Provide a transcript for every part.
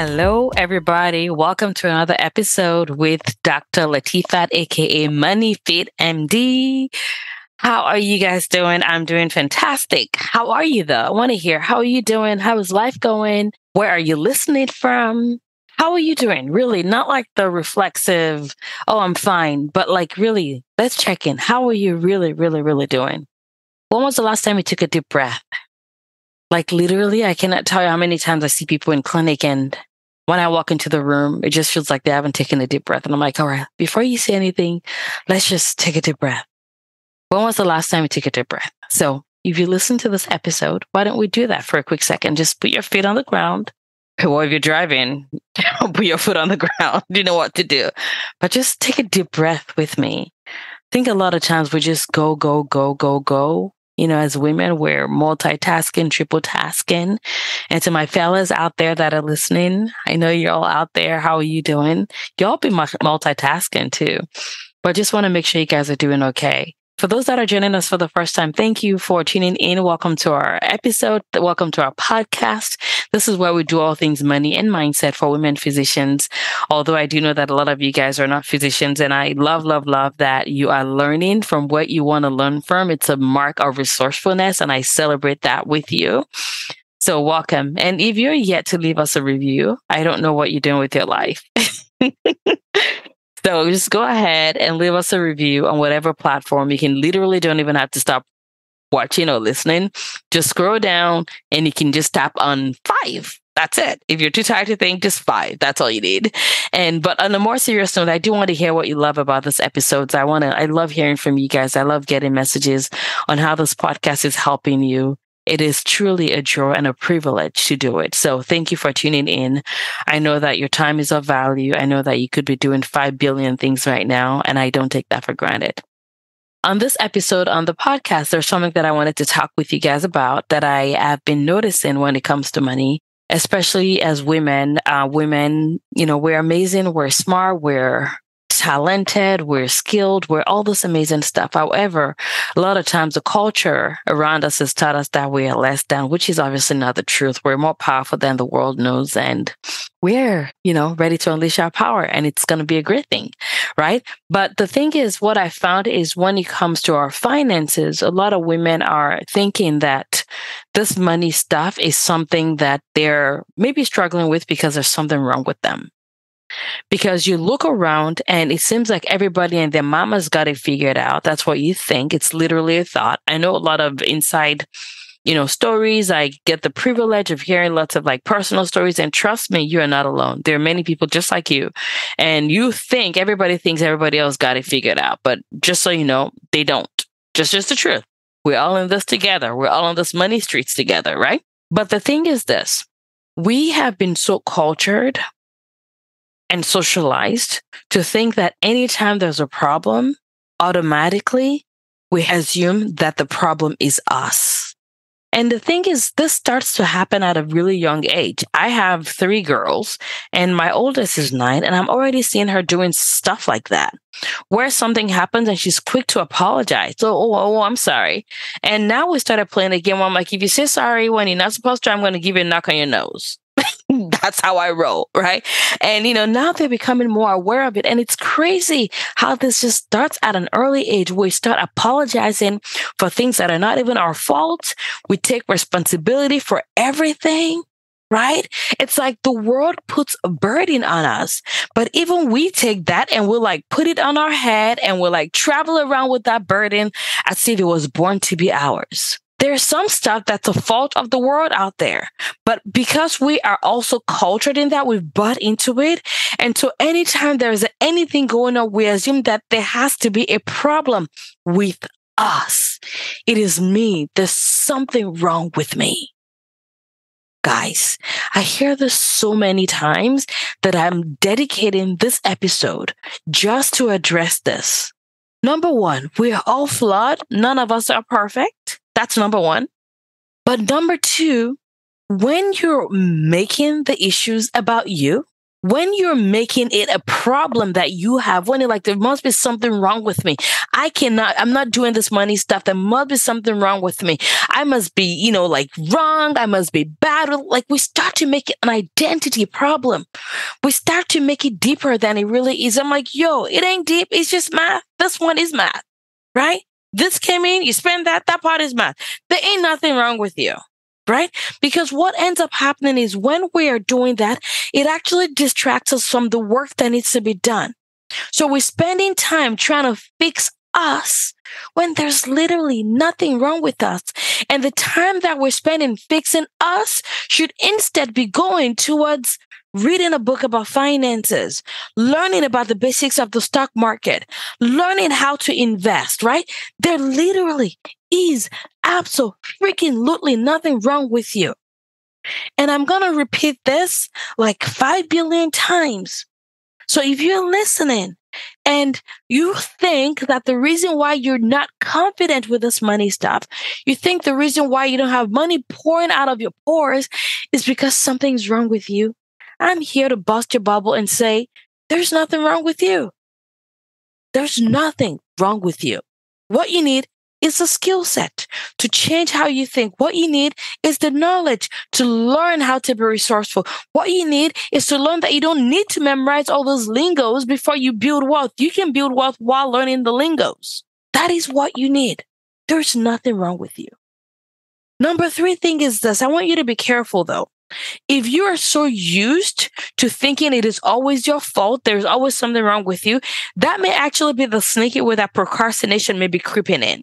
Hello, everybody. Welcome to another episode with Dr. Latifat, aka Money Fit MD. How are you guys doing? I'm doing fantastic. How are you, though? I want to hear how are you doing? How is life going? Where are you listening from? How are you doing? Really, not like the reflexive, oh, I'm fine, but like really, let's check in. How are you really, really, really doing? When was the last time you took a deep breath? Like literally, I cannot tell you how many times I see people in clinic and when I walk into the room, it just feels like they haven't taken a deep breath. And I'm like, all right, before you say anything, let's just take a deep breath. When was the last time you took a deep breath? So if you listen to this episode, why don't we do that for a quick second? Just put your feet on the ground. Or if you're driving, put your foot on the ground. You know what to do. But just take a deep breath with me. I think a lot of times we just go, go, go, go, go you know, as women, we're multitasking, triple tasking. And to my fellas out there that are listening, I know you're all out there. How are you doing? Y'all be multitasking too, but just want to make sure you guys are doing okay. For those that are joining us for the first time, thank you for tuning in. Welcome to our episode. Welcome to our podcast. This is where we do all things money and mindset for women physicians. Although I do know that a lot of you guys are not physicians and I love, love, love that you are learning from what you want to learn from. It's a mark of resourcefulness and I celebrate that with you. So welcome. And if you're yet to leave us a review, I don't know what you're doing with your life. So just go ahead and leave us a review on whatever platform. You can literally don't even have to stop watching or listening. Just scroll down and you can just tap on five. That's it. If you're too tired to think, just five. That's all you need. And but on a more serious note, I do want to hear what you love about this episodes. I want to. I love hearing from you guys. I love getting messages on how this podcast is helping you it is truly a joy and a privilege to do it. So thank you for tuning in. I know that your time is of value. I know that you could be doing 5 billion things right now, and I don't take that for granted. On this episode on the podcast, there's something that I wanted to talk with you guys about that I have been noticing when it comes to money, especially as women. Uh, women, you know, we're amazing, we're smart, we're talented, we're skilled, we're all this amazing stuff. However, a lot of times the culture around us has taught us that we are less than, which is obviously not the truth. We're more powerful than the world knows and we're, you know, ready to unleash our power and it's going to be a great thing. Right. But the thing is, what I found is when it comes to our finances, a lot of women are thinking that this money stuff is something that they're maybe struggling with because there's something wrong with them because you look around and it seems like everybody and their mama's got it figured out. That's what you think. It's literally a thought. I know a lot of inside, you know, stories. I get the privilege of hearing lots of like personal stories. And trust me, you are not alone. There are many people just like you. And you think everybody thinks everybody else got it figured out. But just so you know, they don't. Just, just the truth. We're all in this together. We're all on this money streets together, right? But the thing is this we have been so cultured and socialized to think that anytime there's a problem, automatically we assume that the problem is us. And the thing is, this starts to happen at a really young age. I have three girls and my oldest is nine and I'm already seeing her doing stuff like that where something happens and she's quick to apologize. So, oh, oh, oh I'm sorry. And now we started playing a game where I'm like, if you say sorry when you're not supposed to, I'm going to give you a knock on your nose. That's how I roll, right? And you know, now they're becoming more aware of it. And it's crazy how this just starts at an early age we start apologizing for things that are not even our fault. We take responsibility for everything. Right? It's like the world puts a burden on us, but even we take that and we'll like put it on our head and we'll like travel around with that burden as if it was born to be ours there's some stuff that's a fault of the world out there. But because we are also cultured in that, we've bought into it. And so anytime there's anything going on, we assume that there has to be a problem with us. It is me. There's something wrong with me. Guys, I hear this so many times that I'm dedicating this episode just to address this. Number one, we are all flawed. None of us are perfect. That's number one. But number two, when you're making the issues about you, when you're making it a problem that you have, when you're like, there must be something wrong with me. I cannot, I'm not doing this money stuff. There must be something wrong with me. I must be, you know, like wrong. I must be bad. Like we start to make it an identity problem. We start to make it deeper than it really is. I'm like, yo, it ain't deep. It's just math. This one is math, right? This came in, you spend that, that part is math. There ain't nothing wrong with you right? Because what ends up happening is when we are doing that, it actually distracts us from the work that needs to be done. So we're spending time trying to fix us when there's literally nothing wrong with us. And the time that we're spending fixing us should instead be going towards reading a book about finances, learning about the basics of the stock market, learning how to invest, right? There literally is absolutely nothing wrong with you. And I'm going to repeat this like 5 billion times. So if you're listening and you think that the reason why you're not confident with this money stuff, you think the reason why you don't have money pouring out of your pores is because something's wrong with you, I'm here to bust your bubble and say, there's nothing wrong with you. There's nothing wrong with you. What you need is a skill set to change how you think. What you need is the knowledge to learn how to be resourceful. What you need is to learn that you don't need to memorize all those lingos before you build wealth. You can build wealth while learning the lingos. That is what you need. There's nothing wrong with you. Number three thing is this. I want you to be careful though. If you are so used to thinking it is always your fault, there's always something wrong with you, that may actually be the sneaky way that procrastination may be creeping in.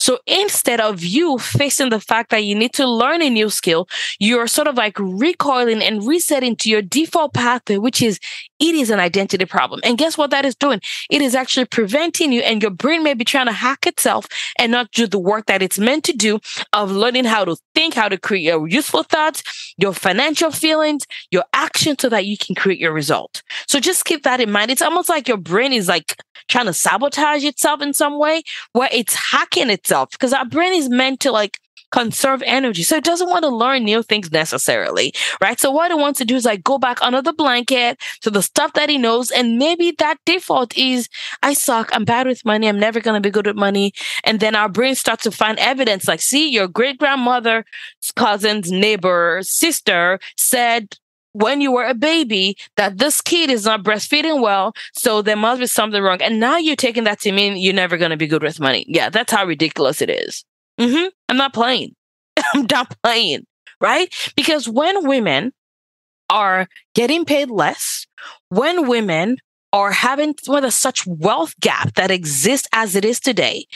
So instead of you facing the fact that you need to learn a new skill, you're sort of like recoiling and resetting to your default pathway, which is it is an identity problem. And guess what that is doing? It is actually preventing you and your brain may be trying to hack itself and not do the work that it's meant to do of learning how to think, how to create your useful thoughts, your financial feelings, your action so that you can create your result. So just keep that in mind. It's almost like your brain is like trying to sabotage itself in some way where it's hacking itself because our brain is meant to like conserve energy. So it doesn't want to learn new things necessarily, right? So what it wants to do is like go back under the blanket to the stuff that he knows. And maybe that default is I suck. I'm bad with money. I'm never going to be good with money. And then our brain starts to find evidence like, see, your great grandmother's cousin's neighbor, sister said when you were a baby that this kid is not breastfeeding well, so there must be something wrong. And now you're taking that to mean you're never going to be good with money. Yeah, that's how ridiculous it is. Mm-hmm. I'm not playing. I'm not playing, right? Because when women are getting paid less, when women are having with such wealth gap that exists as it is today.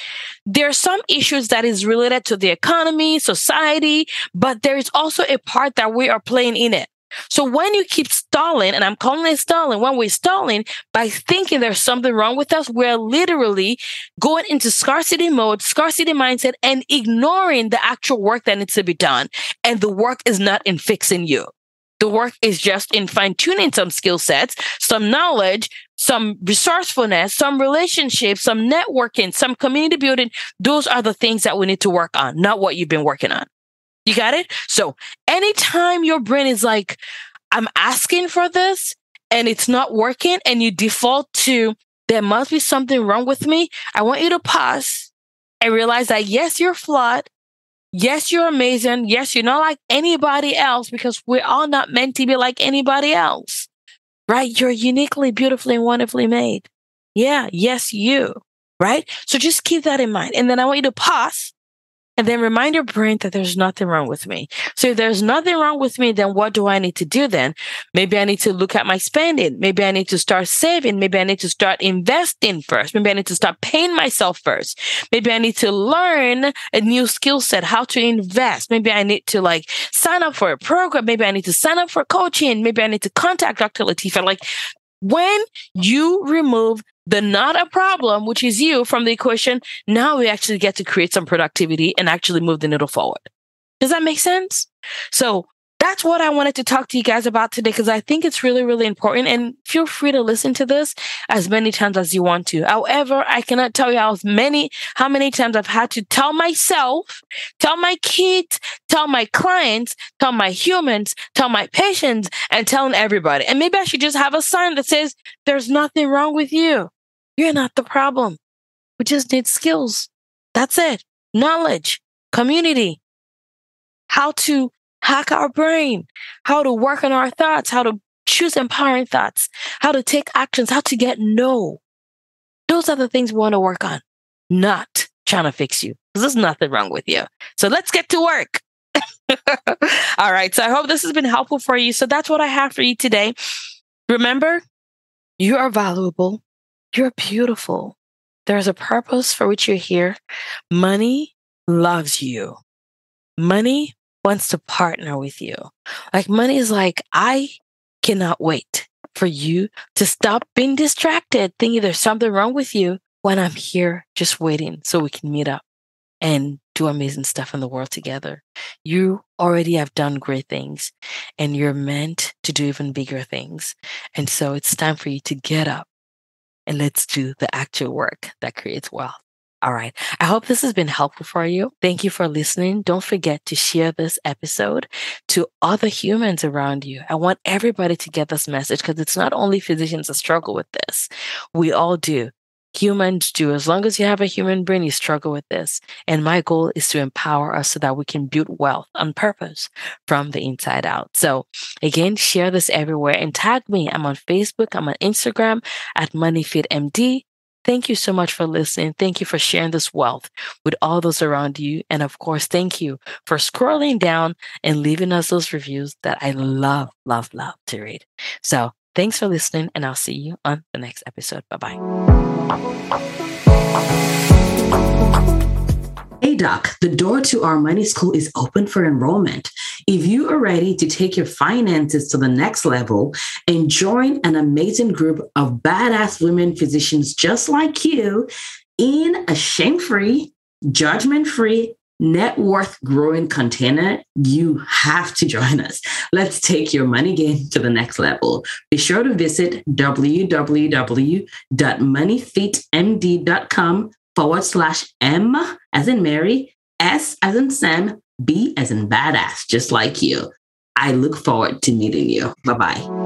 There are some issues that is related to the economy, society, but there is also a part that we are playing in it. So when you keep stalling, and I'm calling it stalling, when we're stalling by thinking there's something wrong with us, we're literally going into scarcity mode, scarcity mindset, and ignoring the actual work that needs to be done. And the work is not in fixing you. The work is just in fine tuning some skill sets, some knowledge, some resourcefulness, some relationships, some networking, some community building. Those are the things that we need to work on, not what you've been working on. You got it? So anytime your brain is like, I'm asking for this and it's not working and you default to, there must be something wrong with me. I want you to pause and realize that yes, you're flawed. Yes, you're amazing. Yes, you're not like anybody else because we're all not meant to be like anybody else, right? You're uniquely, beautifully, and wonderfully made. Yeah. Yes, you, right? So just keep that in mind. And then I want you to pause and then remind your brain that there's nothing wrong with me. So if there's nothing wrong with me, then what do I need to do then? Maybe I need to look at my spending. Maybe I need to start saving. Maybe I need to start investing first. Maybe I need to start paying myself first. Maybe I need to learn a new skill set, how to invest. Maybe I need to like sign up for a program. Maybe I need to sign up for coaching. Maybe I need to contact Dr. Latifat. Like when you remove the not a problem, which is you from the equation, now we actually get to create some productivity and actually move the needle forward. Does that make sense? So that's what I wanted to talk to you guys about today because I think it's really, really important. And feel free to listen to this as many times as you want to. However, I cannot tell you how many, how many times I've had to tell myself, tell my kids, tell my clients, tell my humans, tell my patients, and telling everybody. And maybe I should just have a sign that says, there's nothing wrong with you. You're not the problem. We just need skills. That's it. Knowledge, community, how to hack our brain, how to work on our thoughts, how to choose empowering thoughts, how to take actions, how to get no. Those are the things we want to work on, not trying to fix you because there's nothing wrong with you. So let's get to work. All right. So I hope this has been helpful for you. So that's what I have for you today. Remember, you are valuable. You're beautiful. There's a purpose for which you're here. Money loves you. Money wants to partner with you. Like money is like, I cannot wait for you to stop being distracted, thinking there's something wrong with you when I'm here just waiting so we can meet up and do amazing stuff in the world together. You already have done great things and you're meant to do even bigger things. And so it's time for you to get up and let's do the actual work that creates wealth. All right. I hope this has been helpful for you. Thank you for listening. Don't forget to share this episode to other humans around you. I want everybody to get this message because it's not only physicians that struggle with this. We all do. Humans do. As long as you have a human brain, you struggle with this. And my goal is to empower us so that we can build wealth on purpose from the inside out. So again, share this everywhere and tag me. I'm on Facebook. I'm on Instagram at MoneyFitMD. Thank you so much for listening. Thank you for sharing this wealth with all those around you. And of course, thank you for scrolling down and leaving us those reviews that I love, love, love to read. So thanks for listening, and I'll see you on the next episode. Bye bye. Doc, the door to our money school is open for enrollment. If you are ready to take your finances to the next level and join an amazing group of badass women physicians just like you in a shame free, judgment free, net worth growing container, you have to join us. Let's take your money game to the next level. Be sure to visit www.moneyfitmd.com forward slash M as in Mary, S as in Sam, B as in badass, just like you. I look forward to meeting you. Bye bye.